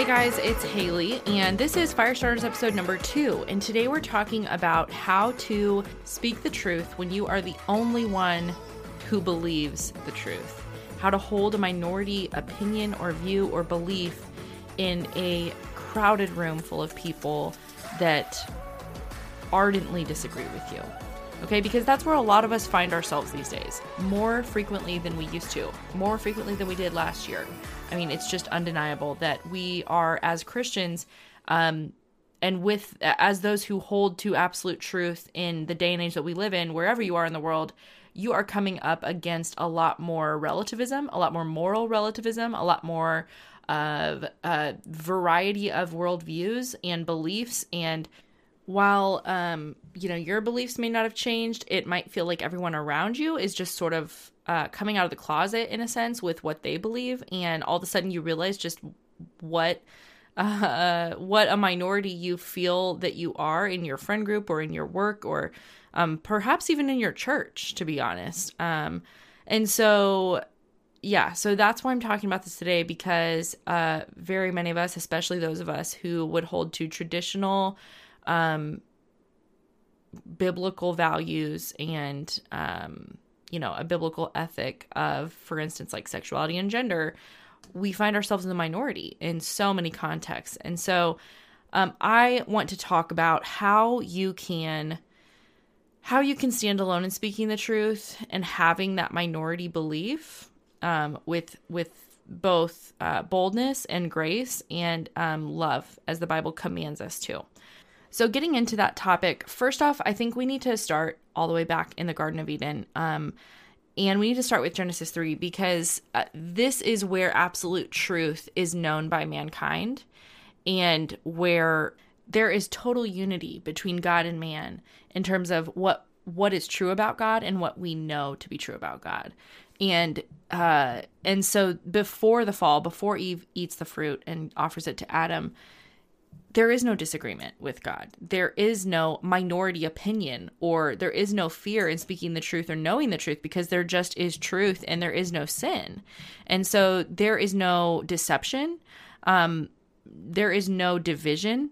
Hey guys, it's Haley, and this is Firestarters episode number two. And today we're talking about how to speak the truth when you are the only one who believes the truth. How to hold a minority opinion or view or belief in a crowded room full of people that ardently disagree with you. Okay, because that's where a lot of us find ourselves these days, more frequently than we used to, more frequently than we did last year. I mean, it's just undeniable that we are, as Christians, um, and with as those who hold to absolute truth in the day and age that we live in, wherever you are in the world, you are coming up against a lot more relativism, a lot more moral relativism, a lot more of a variety of worldviews and beliefs and while um, you know your beliefs may not have changed, it might feel like everyone around you is just sort of uh, coming out of the closet in a sense with what they believe, and all of a sudden you realize just what uh, what a minority you feel that you are in your friend group or in your work or um, perhaps even in your church, to be honest. Um, and so yeah, so that's why I'm talking about this today because uh, very many of us, especially those of us who would hold to traditional um, biblical values and um, you know a biblical ethic of for instance like sexuality and gender we find ourselves in the minority in so many contexts. And so um, i want to talk about how you can how you can stand alone in speaking the truth and having that minority belief um, with with both uh, boldness and grace and um, love as the bible commands us to so, getting into that topic, first off, I think we need to start all the way back in the Garden of Eden. Um, and we need to start with Genesis 3 because uh, this is where absolute truth is known by mankind and where there is total unity between God and man in terms of what what is true about God and what we know to be true about God. And uh and so before the fall, before Eve eats the fruit and offers it to Adam, there is no disagreement with God. There is no minority opinion or there is no fear in speaking the truth or knowing the truth because there just is truth and there is no sin. And so there is no deception. Um, there is no division.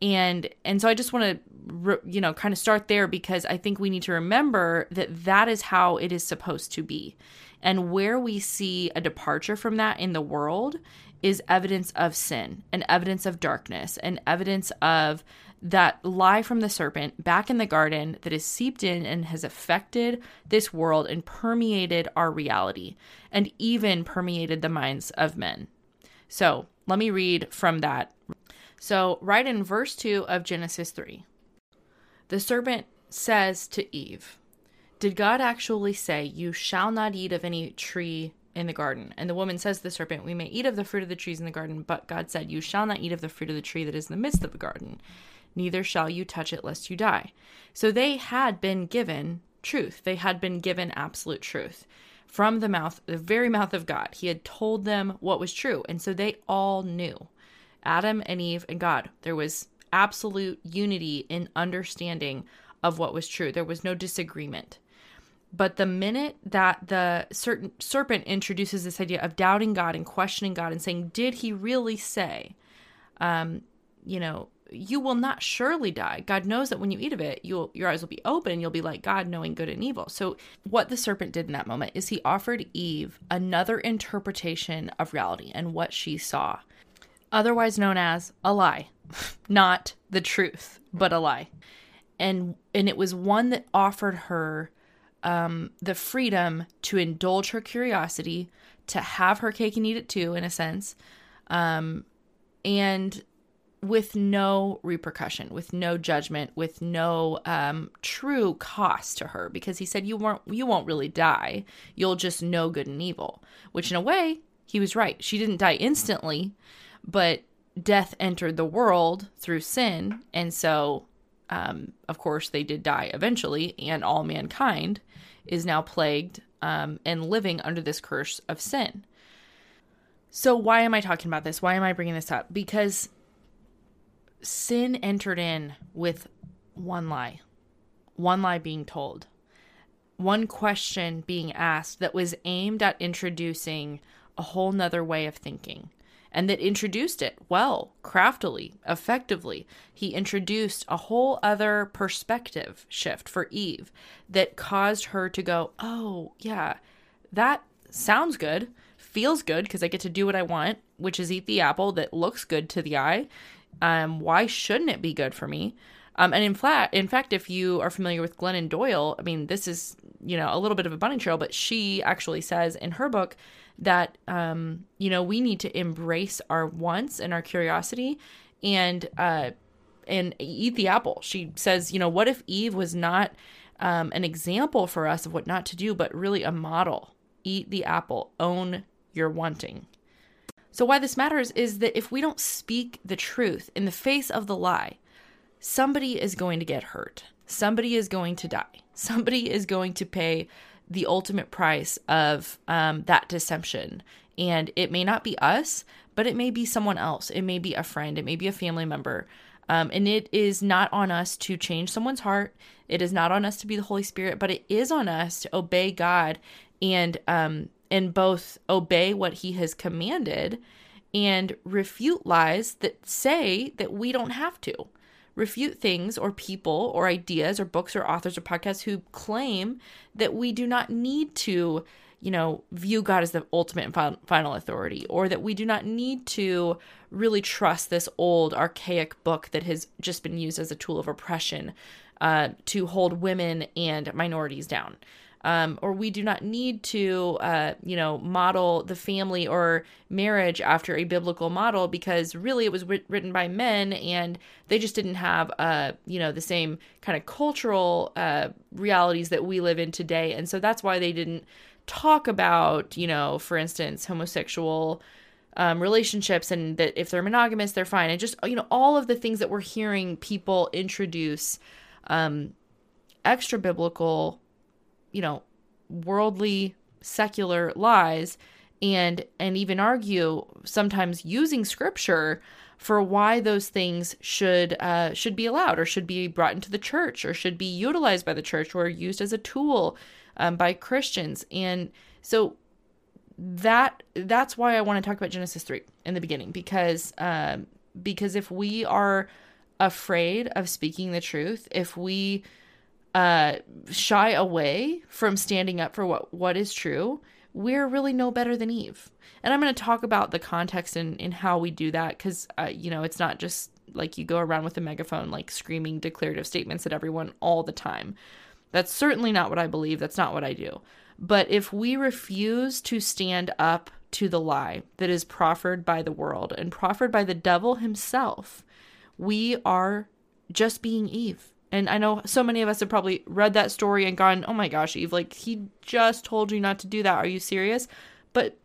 And and so I just want to you know kind of start there because I think we need to remember that that is how it is supposed to be. And where we see a departure from that in the world is evidence of sin and evidence of darkness and evidence of that lie from the serpent back in the garden that is seeped in and has affected this world and permeated our reality and even permeated the minds of men. So let me read from that. So, right in verse 2 of Genesis 3, the serpent says to Eve, Did God actually say, You shall not eat of any tree in the garden. And the woman says to the serpent, We may eat of the fruit of the trees in the garden, but God said, You shall not eat of the fruit of the tree that is in the midst of the garden, neither shall you touch it, lest you die. So they had been given truth. They had been given absolute truth from the mouth, the very mouth of God. He had told them what was true. And so they all knew Adam and Eve and God. There was absolute unity in understanding of what was true, there was no disagreement. But the minute that the certain serpent introduces this idea of doubting God and questioning God and saying, "Did He really say?" Um, you know, you will not surely die. God knows that when you eat of it, you'll your eyes will be open and you'll be like God, knowing good and evil. So what the serpent did in that moment is he offered Eve another interpretation of reality and what she saw, otherwise known as a lie, not the truth, but a lie. And and it was one that offered her um, the freedom to indulge her curiosity, to have her cake and eat it too, in a sense, um, and with no repercussion, with no judgment, with no um, true cost to her, because he said you won't you won't really die. You'll just know good and evil. Which in a way, he was right. She didn't die instantly, but death entered the world through sin, and so um, of course, they did die eventually, and all mankind is now plagued um, and living under this curse of sin. So, why am I talking about this? Why am I bringing this up? Because sin entered in with one lie, one lie being told, one question being asked that was aimed at introducing a whole nother way of thinking and that introduced it well, craftily, effectively. He introduced a whole other perspective shift for Eve that caused her to go, Oh, yeah, that sounds good, feels good because I get to do what I want, which is eat the apple that looks good to the eye. Um, why shouldn't it be good for me? Um, and in fact, in fact, if you are familiar with Glennon Doyle, I mean, this is you know a little bit of a bunny trail, but she actually says in her book that um, you know we need to embrace our wants and our curiosity, and uh, and eat the apple. She says, you know, what if Eve was not um, an example for us of what not to do, but really a model? Eat the apple. Own your wanting. So, why this matters is that if we don't speak the truth in the face of the lie, somebody is going to get hurt. Somebody is going to die. Somebody is going to pay the ultimate price of um, that deception. And it may not be us, but it may be someone else. It may be a friend. It may be a family member. Um, and it is not on us to change someone's heart. It is not on us to be the Holy Spirit, but it is on us to obey God and um, and both obey what He has commanded and refute lies that say that we don't have to refute things or people or ideas or books or authors or podcasts who claim that we do not need to, you know, view God as the ultimate and final authority or that we do not need to really trust this old archaic book that has just been used as a tool of oppression uh, to hold women and minorities down um, or we do not need to, uh, you know, model the family or marriage after a biblical model because really it was written by men and they just didn't have, uh, you know, the same kind of cultural uh, realities that we live in today. And so that's why they didn't talk about, you know, for instance, homosexual. Um, relationships and that if they're monogamous, they're fine. And just, you know, all of the things that we're hearing people introduce um, extra biblical you know, worldly secular lies and and even argue sometimes using scripture for why those things should uh, should be allowed or should be brought into the church or should be utilized by the church or used as a tool um, by Christians. And so that that's why I want to talk about Genesis three in the beginning because um, because if we are afraid of speaking the truth if we uh, shy away from standing up for what what is true, we're really no better than Eve. And I'm going to talk about the context and in how we do that because uh, you know it's not just like you go around with a megaphone like screaming declarative statements at everyone all the time. That's certainly not what I believe. That's not what I do. But if we refuse to stand up to the lie that is proffered by the world and proffered by the devil himself, we are just being Eve. And I know so many of us have probably read that story and gone, oh my gosh, Eve, like he just told you not to do that. Are you serious? But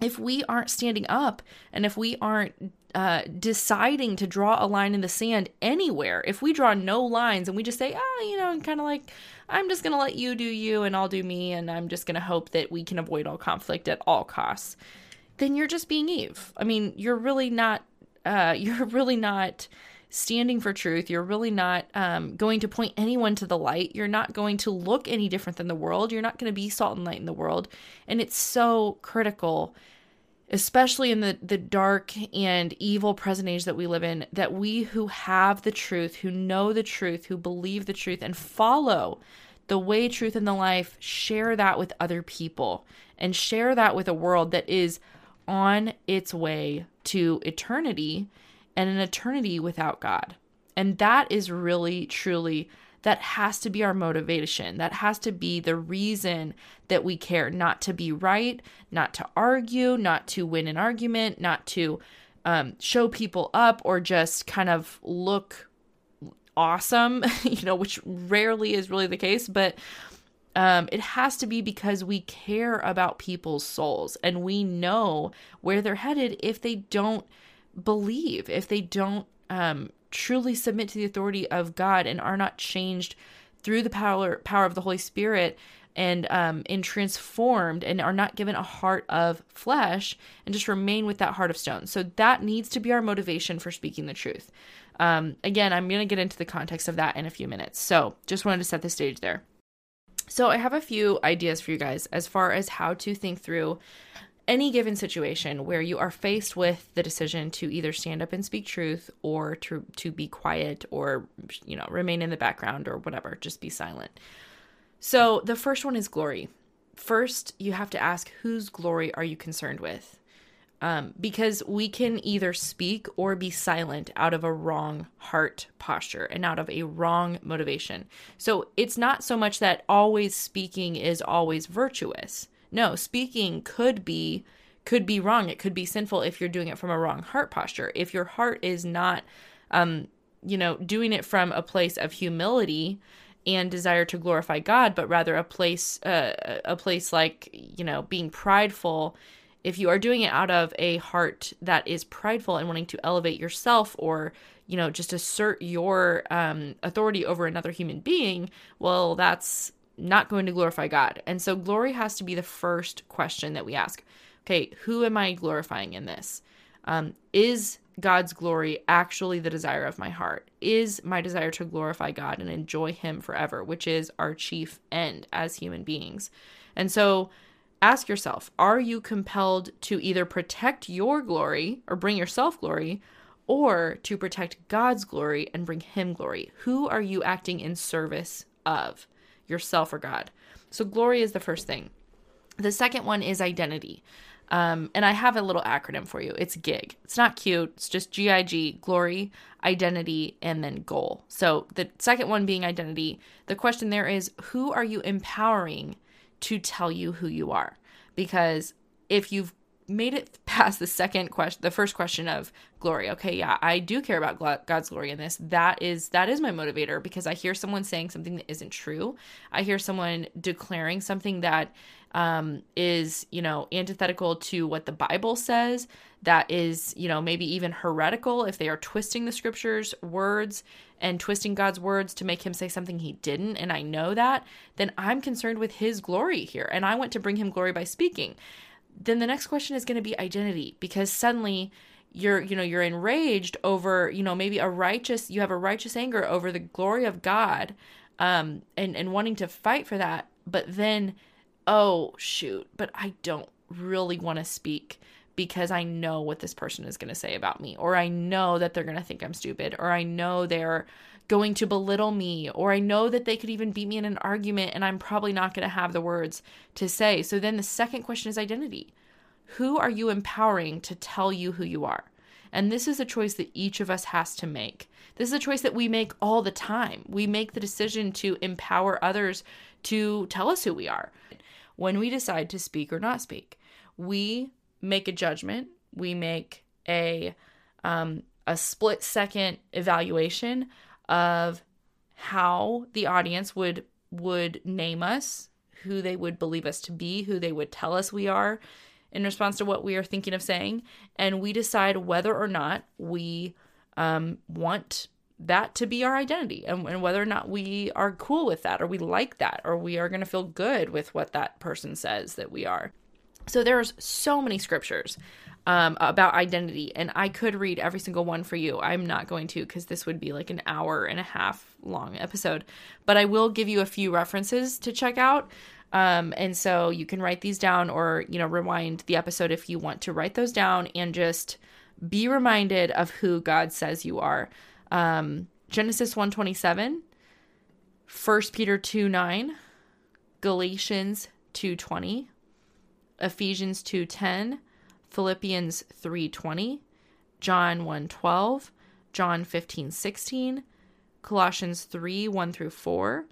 if we aren't standing up and if we aren't uh, deciding to draw a line in the sand anywhere, if we draw no lines and we just say, oh, you know, and kind of like, I'm just going to let you do you and I'll do me, and I'm just going to hope that we can avoid all conflict at all costs, then you're just being Eve. I mean, you're really not, uh, you're really not standing for truth. You're really not um, going to point anyone to the light. You're not going to look any different than the world. You're not going to be salt and light in the world. And it's so critical, especially in the, the dark and evil present age that we live in, that we who have the truth, who know the truth, who believe the truth, and follow the way, truth, and the life, share that with other people and share that with a world that is on its way to eternity and an eternity without God. And that is really, truly, that has to be our motivation. That has to be the reason that we care not to be right, not to argue, not to win an argument, not to um, show people up or just kind of look awesome, you know, which rarely is really the case. But um, it has to be because we care about people's souls and we know where they're headed if they don't believe, if they don't um, truly submit to the authority of God and are not changed through the power power of the Holy Spirit and um, and transformed and are not given a heart of flesh and just remain with that heart of stone. So that needs to be our motivation for speaking the truth. Um, again, I'm going to get into the context of that in a few minutes. So just wanted to set the stage there. So I have a few ideas for you guys as far as how to think through any given situation where you are faced with the decision to either stand up and speak truth or to to be quiet or you know remain in the background or whatever just be silent so the first one is glory first you have to ask whose glory are you concerned with um, because we can either speak or be silent out of a wrong heart posture and out of a wrong motivation. So it's not so much that always speaking is always virtuous. No, speaking could be could be wrong. It could be sinful if you're doing it from a wrong heart posture. If your heart is not um, you know, doing it from a place of humility and desire to glorify God, but rather a place uh, a place like, you know, being prideful if you are doing it out of a heart that is prideful and wanting to elevate yourself or you know just assert your um, authority over another human being well that's not going to glorify god. And so glory has to be the first question that we ask. Okay who am i glorifying in this? Um, is god's glory actually the desire of my heart? Is my desire to glorify god and enjoy him forever which is our chief end as human beings? And so Ask yourself are you compelled to either protect your glory or bring yourself glory, or to protect God's glory and bring Him glory? Who are you acting in service of, yourself or God? So, glory is the first thing. The second one is identity. Um, and I have a little acronym for you. It's GIG. It's not cute. It's just GIG, glory, identity, and then goal. So the second one being identity. The question there is who are you empowering to tell you who you are. Because if you've made it past the second question the first question of glory. Okay yeah i do care about god's glory in this. That is that is my motivator because i hear someone saying something that isn't true. I hear someone declaring something that um, is you know antithetical to what the bible says that is you know maybe even heretical if they are twisting the scriptures words and twisting god's words to make him say something he didn't and i know that then i'm concerned with his glory here and i want to bring him glory by speaking then the next question is going to be identity because suddenly you're you know you're enraged over you know maybe a righteous you have a righteous anger over the glory of god um and and wanting to fight for that but then oh shoot but i don't really want to speak because I know what this person is going to say about me, or I know that they're going to think I'm stupid, or I know they're going to belittle me, or I know that they could even beat me in an argument and I'm probably not going to have the words to say. So then the second question is identity. Who are you empowering to tell you who you are? And this is a choice that each of us has to make. This is a choice that we make all the time. We make the decision to empower others to tell us who we are. When we decide to speak or not speak, we make a judgment. We make a um, a split second evaluation of how the audience would would name us, who they would believe us to be, who they would tell us we are in response to what we are thinking of saying, and we decide whether or not we um, want that to be our identity and, and, whether or not we are cool with that or we like that or we are going to feel good with what that person says that we are. So there's so many scriptures um, about identity, and I could read every single one for you. I'm not going to because this would be like an hour and a half long episode, but I will give you a few references to check out. Um, and so you can write these down or, you know, rewind the episode if you want to write those down and just be reminded of who God says you are. Um, Genesis 127, 1 Peter 2 9, Galatians 220, Ephesians 2:10, Philippians 3:20, John 1:12, John 15:16, Colossians 3 1 through 4,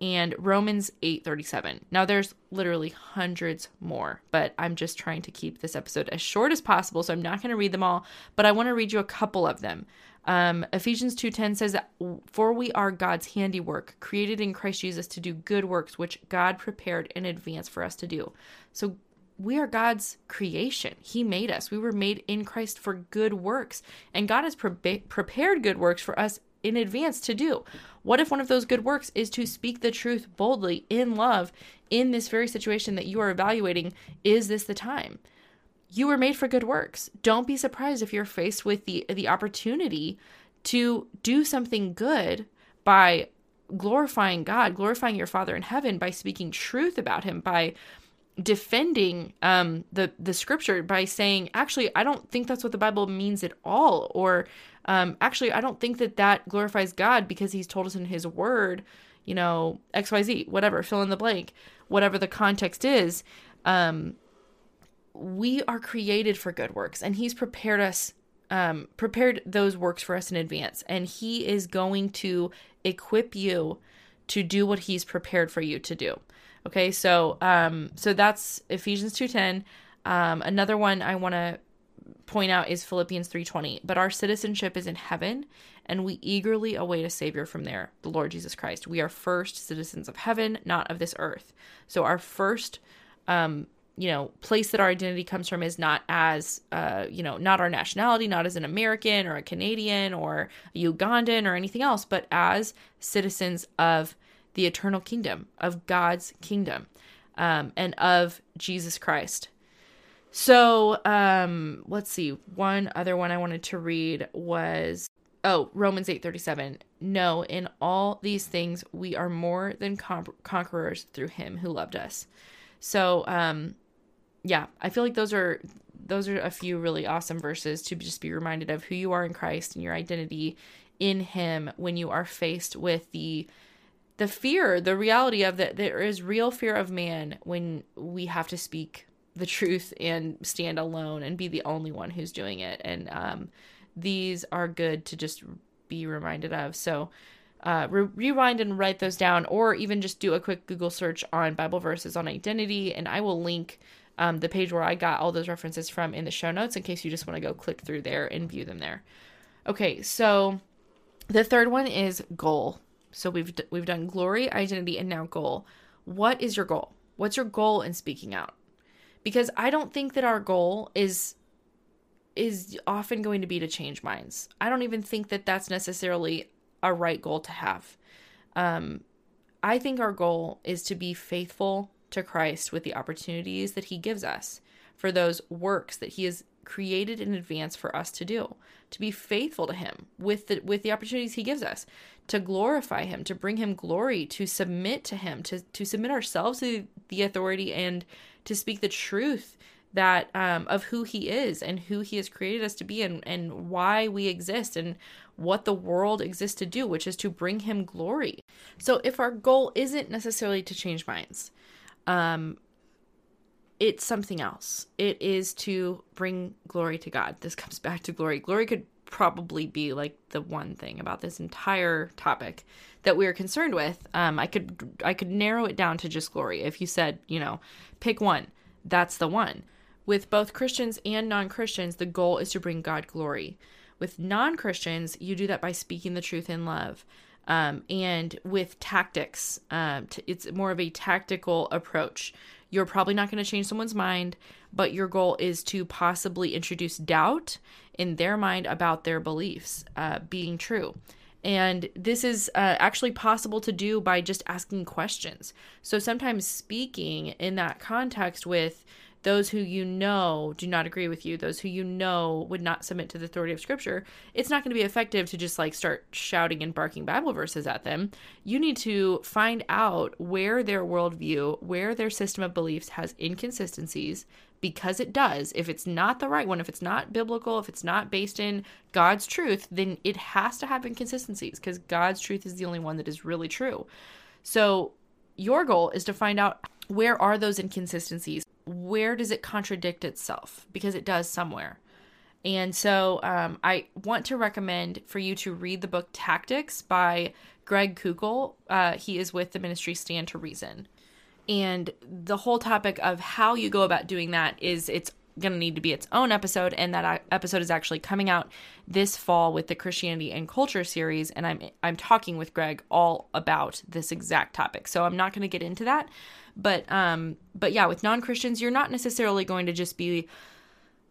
and Romans 8:37. Now there's literally hundreds more, but I'm just trying to keep this episode as short as possible, so I'm not going to read them all, but I want to read you a couple of them. Um, Ephesians 2:10 says for we are God's handiwork, created in Christ Jesus to do good works which God prepared in advance for us to do. So we are God's creation. He made us. We were made in Christ for good works. And God has pre- prepared good works for us in advance to do. What if one of those good works is to speak the truth boldly in love in this very situation that you are evaluating? Is this the time? You were made for good works. Don't be surprised if you're faced with the the opportunity to do something good by glorifying God, glorifying your Father in heaven by speaking truth about him, by defending um, the the scripture by saying, actually, I don't think that's what the Bible means at all, or um, actually, I don't think that that glorifies God because He's told us in His Word, you know, X Y Z, whatever, fill in the blank, whatever the context is. Um, we are created for good works, and He's prepared us, um, prepared those works for us in advance, and He is going to equip you to do what He's prepared for you to do. Okay, so um, so that's Ephesians two ten. Um, another one I want to point out is Philippians three twenty. But our citizenship is in heaven, and we eagerly await a Savior from there, the Lord Jesus Christ. We are first citizens of heaven, not of this earth. So our first, um, you know, place that our identity comes from is not as, uh, you know, not our nationality, not as an American or a Canadian or a Ugandan or anything else, but as citizens of the eternal kingdom, of God's kingdom, um, and of Jesus Christ. So, um, let's see. One other one I wanted to read was oh Romans eight thirty seven. No, in all these things we are more than con- conquerors through Him who loved us. So, um, yeah, I feel like those are those are a few really awesome verses to just be reminded of who you are in Christ and your identity in Him when you are faced with the the fear, the reality of that there is real fear of man when we have to speak the truth and stand alone and be the only one who's doing it. And um, these are good to just be reminded of. So uh, re- rewind and write those down, or even just do a quick Google search on Bible verses on identity, and I will link um, the page where I got all those references from in the show notes in case you just want to go click through there and view them there. Okay, so the third one is goal. So we've d- we've done glory, identity, and now goal. What is your goal? What's your goal in speaking out? Because I don't think that our goal is is often going to be to change minds. I don't even think that that's necessarily a right goal to have. Um, I think our goal is to be faithful to Christ with the opportunities that He gives us for those works that He has created in advance for us to do to be faithful to him with the with the opportunities he gives us to glorify him to bring him glory to submit to him to to submit ourselves to the authority and to speak the truth that um, of who he is and who he has created us to be and and why we exist and what the world exists to do which is to bring him glory. So if our goal isn't necessarily to change minds um it's something else. It is to bring glory to God. This comes back to glory. Glory could probably be like the one thing about this entire topic that we are concerned with. Um, I could I could narrow it down to just glory. If you said, you know, pick one, that's the one. With both Christians and non-Christians, the goal is to bring God glory. With non-Christians, you do that by speaking the truth in love. Um, and with tactics, um, t- it's more of a tactical approach. You're probably not going to change someone's mind, but your goal is to possibly introduce doubt in their mind about their beliefs uh, being true. And this is uh, actually possible to do by just asking questions. So sometimes speaking in that context with those who you know do not agree with you, those who you know would not submit to the authority of scripture, it's not going to be effective to just like start shouting and barking Bible verses at them. You need to find out where their worldview, where their system of beliefs has inconsistencies, because it does. If it's not the right one, if it's not biblical, if it's not based in God's truth, then it has to have inconsistencies because God's truth is the only one that is really true. So, your goal is to find out where are those inconsistencies? Where does it contradict itself? Because it does somewhere. And so um, I want to recommend for you to read the book Tactics by Greg Koukl. Uh, he is with the ministry Stand to Reason. And the whole topic of how you go about doing that is it's going to need to be its own episode and that episode is actually coming out this fall with the Christianity and Culture series and I'm I'm talking with Greg all about this exact topic. So I'm not going to get into that, but um but yeah, with non-Christians you're not necessarily going to just be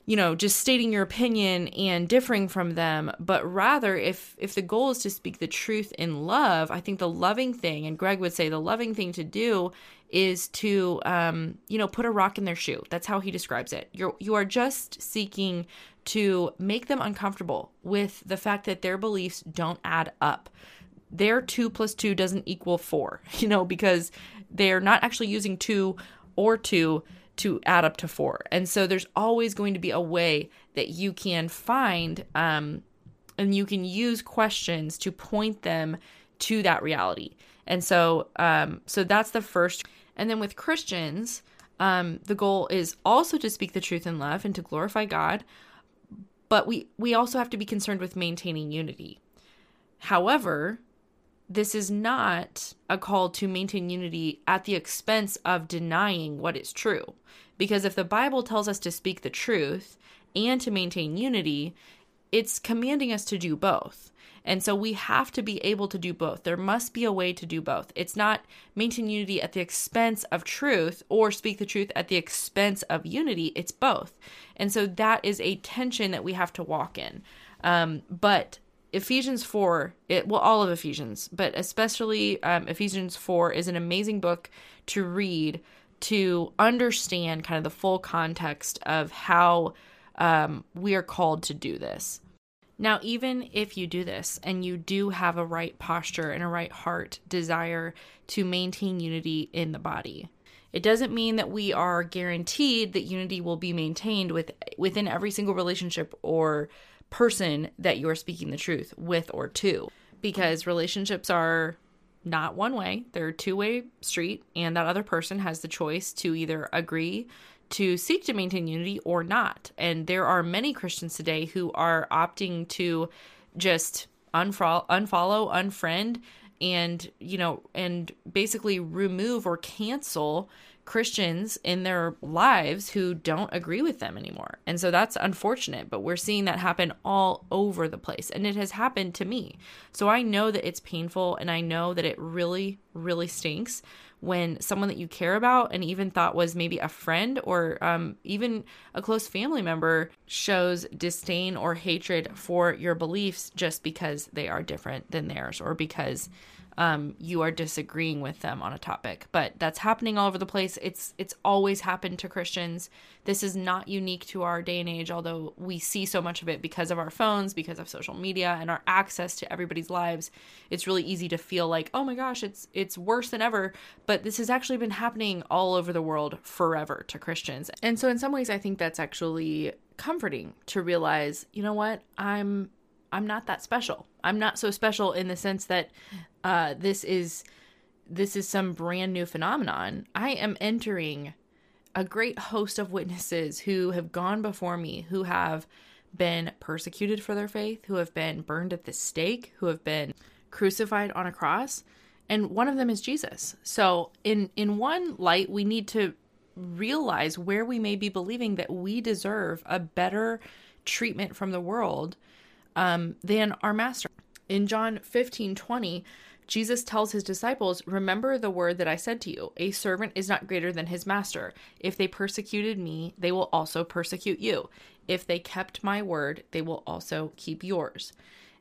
you know just stating your opinion and differing from them but rather if if the goal is to speak the truth in love i think the loving thing and greg would say the loving thing to do is to um you know put a rock in their shoe. That's how he describes it. You're you are just seeking to make them uncomfortable with the fact that their beliefs don't add up. Their two plus two doesn't equal four you know because they're not actually using two or two to add up to four. And so there's always going to be a way that you can find um, and you can use questions to point them to that reality. And so um, so that's the first. And then with Christians, um, the goal is also to speak the truth in love and to glorify God, but we we also have to be concerned with maintaining unity. However, this is not a call to maintain unity at the expense of denying what is true. Because if the Bible tells us to speak the truth and to maintain unity, it's commanding us to do both. And so we have to be able to do both. There must be a way to do both. It's not maintain unity at the expense of truth or speak the truth at the expense of unity. It's both. And so that is a tension that we have to walk in. Um, but Ephesians 4, it well all of Ephesians, but especially um, Ephesians 4 is an amazing book to read to understand kind of the full context of how um, we are called to do this. Now, even if you do this and you do have a right posture and a right heart desire to maintain unity in the body, it doesn't mean that we are guaranteed that unity will be maintained with within every single relationship or person that you're speaking the truth with or to. Because relationships are not one way they're a two-way street and that other person has the choice to either agree to seek to maintain unity or not. And there are many christians today who are opting to just unfollow unfollow unfriend and you know and basically remove or cancel Christians in their lives who don't agree with them anymore. And so that's unfortunate, but we're seeing that happen all over the place. And it has happened to me. So I know that it's painful and I know that it really, really stinks when someone that you care about and even thought was maybe a friend or um, even a close family member shows disdain or hatred for your beliefs just because they are different than theirs or because um, you are disagreeing with them on a topic. But that's happening all over the place. It's it's always happened to Christians. This is not unique to our day and age, although we see so much of it because of our phones, because of social media, and our access to everybody's lives. It's really easy to feel like, oh my gosh, it's it's worse than ever. But this has actually been happening all over the world forever to Christians. And so in some ways I think that's actually comforting to realize, you know what, I'm I'm not that special. I'm not so special in the sense that uh, this is this is some brand new phenomenon. I am entering a great host of witnesses who have gone before me, who have been persecuted for their faith, who have been burned at the stake, who have been crucified on a cross, and one of them is Jesus. So, in in one light, we need to realize where we may be believing that we deserve a better treatment from the world um, than our master. In John 15 20, Jesus tells his disciples, Remember the word that I said to you a servant is not greater than his master. If they persecuted me, they will also persecute you. If they kept my word, they will also keep yours.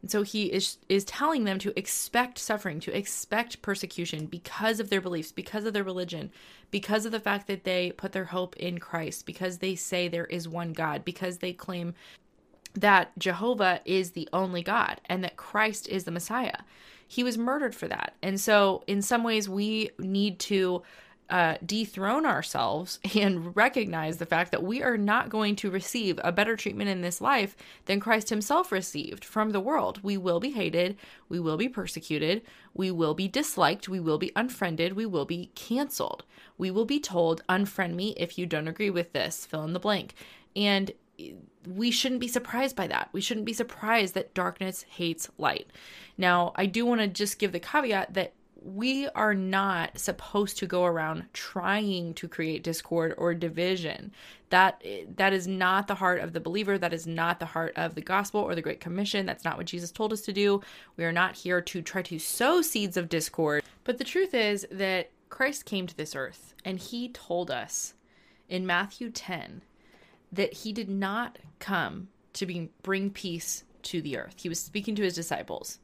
And so he is is telling them to expect suffering, to expect persecution because of their beliefs, because of their religion, because of the fact that they put their hope in Christ, because they say there is one God, because they claim that Jehovah is the only God and that Christ is the Messiah he was murdered for that. And so, in some ways, we need to uh, dethrone ourselves and recognize the fact that we are not going to receive a better treatment in this life than Christ himself received from the world. We will be hated, we will be persecuted, we will be disliked, we will be unfriended, we will be canceled. We will be told, unfriend me if you don't agree with this, fill in the blank. And we shouldn't be surprised by that. We shouldn't be surprised that darkness hates light. Now, I do want to just give the caveat that we are not supposed to go around trying to create discord or division. That that is not the heart of the believer. That is not the heart of the gospel or the great commission. That's not what Jesus told us to do. We are not here to try to sow seeds of discord. But the truth is that Christ came to this earth and he told us in Matthew 10 that he did not come to be, bring peace to the earth. He was speaking to his disciples.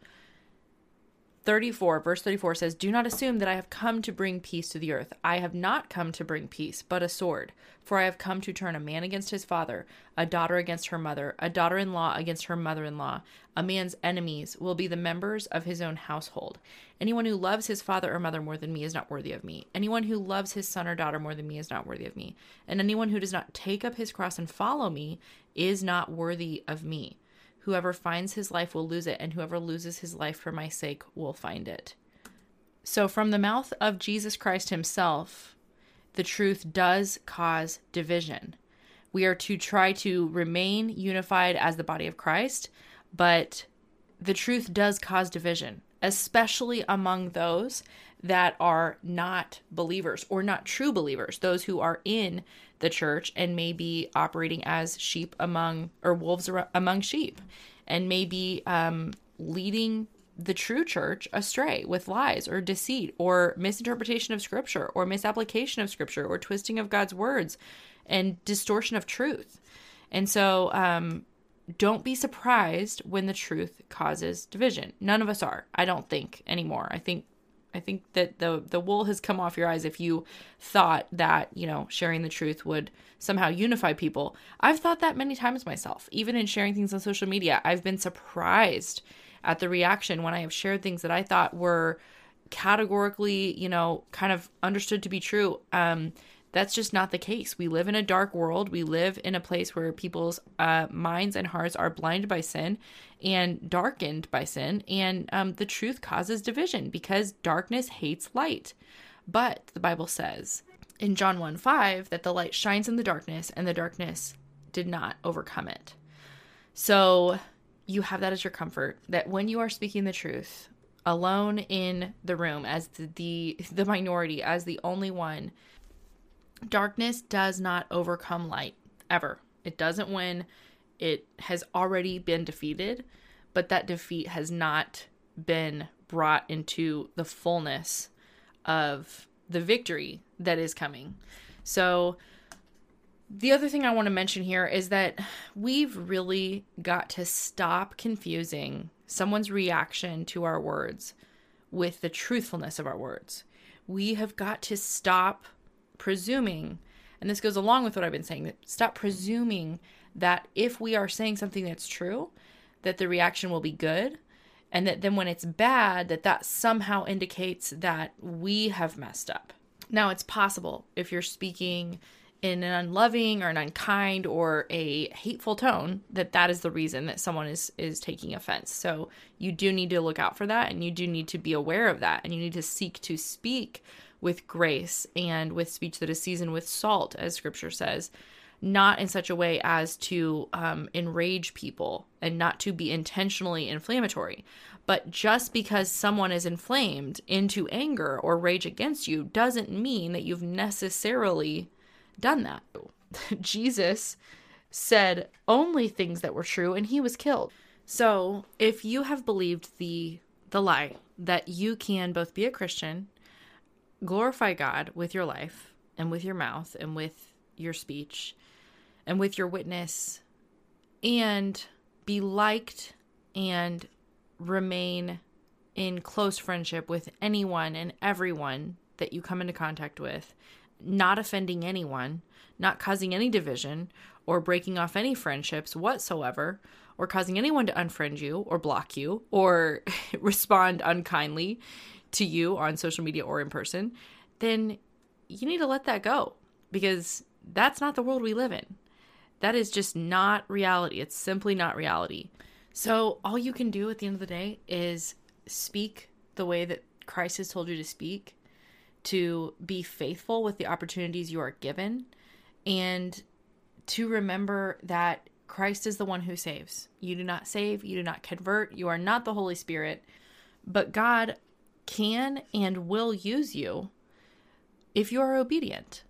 34, verse 34 says, Do not assume that I have come to bring peace to the earth. I have not come to bring peace, but a sword. For I have come to turn a man against his father, a daughter against her mother, a daughter in law against her mother in law. A man's enemies will be the members of his own household. Anyone who loves his father or mother more than me is not worthy of me. Anyone who loves his son or daughter more than me is not worthy of me. And anyone who does not take up his cross and follow me is not worthy of me. Whoever finds his life will lose it, and whoever loses his life for my sake will find it. So, from the mouth of Jesus Christ himself, the truth does cause division. We are to try to remain unified as the body of Christ, but the truth does cause division, especially among those that are not believers or not true believers, those who are in the church and may be operating as sheep among or wolves among sheep and maybe um, leading the true church astray with lies or deceit or misinterpretation of scripture or misapplication of scripture or twisting of God's words and distortion of truth. And so um, don't be surprised when the truth causes division. None of us are, I don't think anymore. I think I think that the the wool has come off your eyes if you thought that, you know, sharing the truth would somehow unify people. I've thought that many times myself. Even in sharing things on social media, I've been surprised at the reaction when I have shared things that I thought were categorically, you know, kind of understood to be true. Um that's just not the case. We live in a dark world. We live in a place where people's uh, minds and hearts are blinded by sin and darkened by sin. And um, the truth causes division because darkness hates light. But the Bible says in John 1 5 that the light shines in the darkness and the darkness did not overcome it. So you have that as your comfort that when you are speaking the truth, alone in the room as the, the, the minority, as the only one Darkness does not overcome light ever. It doesn't win. It has already been defeated, but that defeat has not been brought into the fullness of the victory that is coming. So, the other thing I want to mention here is that we've really got to stop confusing someone's reaction to our words with the truthfulness of our words. We have got to stop presuming, and this goes along with what I've been saying, stop presuming that if we are saying something that's true, that the reaction will be good and that then when it's bad that that somehow indicates that we have messed up. Now it's possible if you're speaking in an unloving or an unkind or a hateful tone that that is the reason that someone is is taking offense. So you do need to look out for that and you do need to be aware of that and you need to seek to speak with grace and with speech that is seasoned with salt, as scripture says, not in such a way as to um, enrage people and not to be intentionally inflammatory. But just because someone is inflamed into anger or rage against you doesn't mean that you've necessarily done that. Jesus said only things that were true and he was killed. So, if you have believed the the lie that you can both be a Christian glorify God with your life and with your mouth and with your speech and with your witness and be liked and remain in close friendship with anyone and everyone that you come into contact with, not offending anyone, not causing any division or breaking off any friendships whatsoever, or causing anyone to unfriend you or block you or respond unkindly to you on social media or in person, then you need to let that go because that's not the world we live in. That is just not reality. It's simply not reality. So, all you can do at the end of the day is speak the way that Christ has told you to speak, to be faithful with the opportunities you are given, and to remember that Christ is the one who saves. You do not save, you do not convert, you are not the Holy Spirit, but God can and will use you if you are obedient.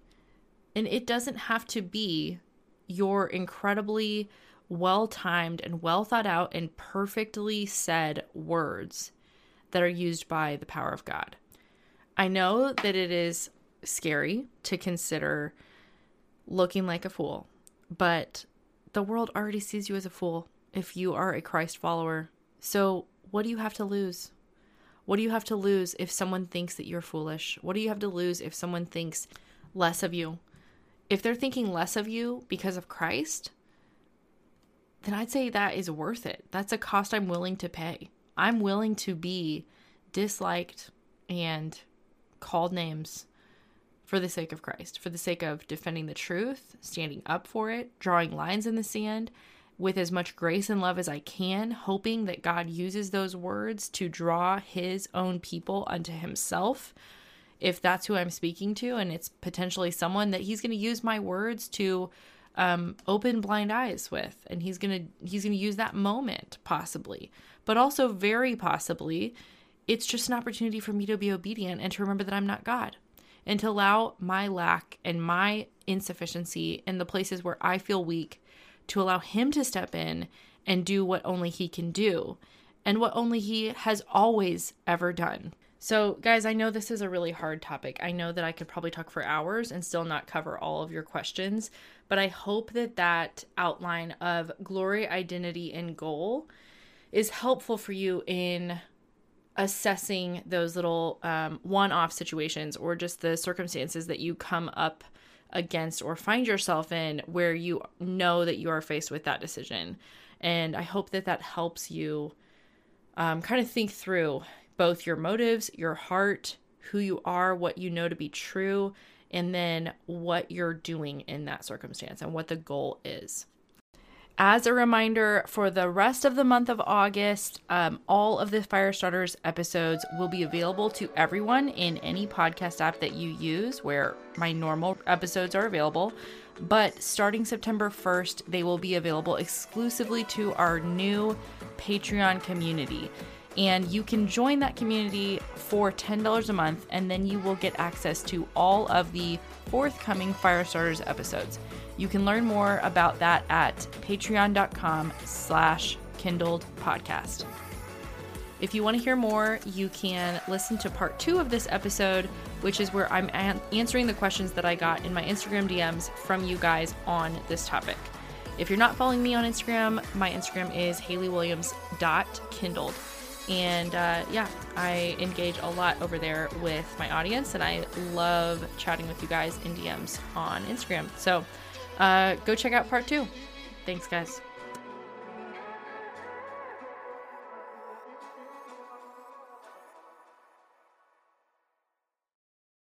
And it doesn't have to be your incredibly well timed and well thought out and perfectly said words that are used by the power of God. I know that it is scary to consider looking like a fool, but the world already sees you as a fool if you are a Christ follower. So, what do you have to lose? What do you have to lose if someone thinks that you're foolish? What do you have to lose if someone thinks less of you? If they're thinking less of you because of Christ, then I'd say that is worth it. That's a cost I'm willing to pay. I'm willing to be disliked and called names for the sake of Christ, for the sake of defending the truth, standing up for it, drawing lines in the sand with as much grace and love as I can, hoping that God uses those words to draw his own people unto himself. If that's who I'm speaking to, and it's potentially someone that he's going to use my words to um, open blind eyes with and he's gonna he's gonna use that moment possibly but also very possibly it's just an opportunity for me to be obedient and to remember that i'm not god and to allow my lack and my insufficiency in the places where i feel weak to allow him to step in and do what only he can do and what only he has always ever done so, guys, I know this is a really hard topic. I know that I could probably talk for hours and still not cover all of your questions, but I hope that that outline of glory, identity, and goal is helpful for you in assessing those little um, one off situations or just the circumstances that you come up against or find yourself in where you know that you are faced with that decision. And I hope that that helps you um, kind of think through both your motives, your heart, who you are, what you know to be true, and then what you're doing in that circumstance and what the goal is. As a reminder, for the rest of the month of August, um, all of the Firestarters episodes will be available to everyone in any podcast app that you use where my normal episodes are available. But starting September 1st, they will be available exclusively to our new Patreon community. And you can join that community for $10 a month, and then you will get access to all of the forthcoming Firestarters episodes. You can learn more about that at patreon.com slash kindled podcast. If you want to hear more, you can listen to part two of this episode, which is where I'm an- answering the questions that I got in my Instagram DMs from you guys on this topic. If you're not following me on Instagram, my Instagram is haleywilliams.kindled. And uh, yeah, I engage a lot over there with my audience, and I love chatting with you guys in DMs on Instagram. So uh, go check out part two. Thanks, guys.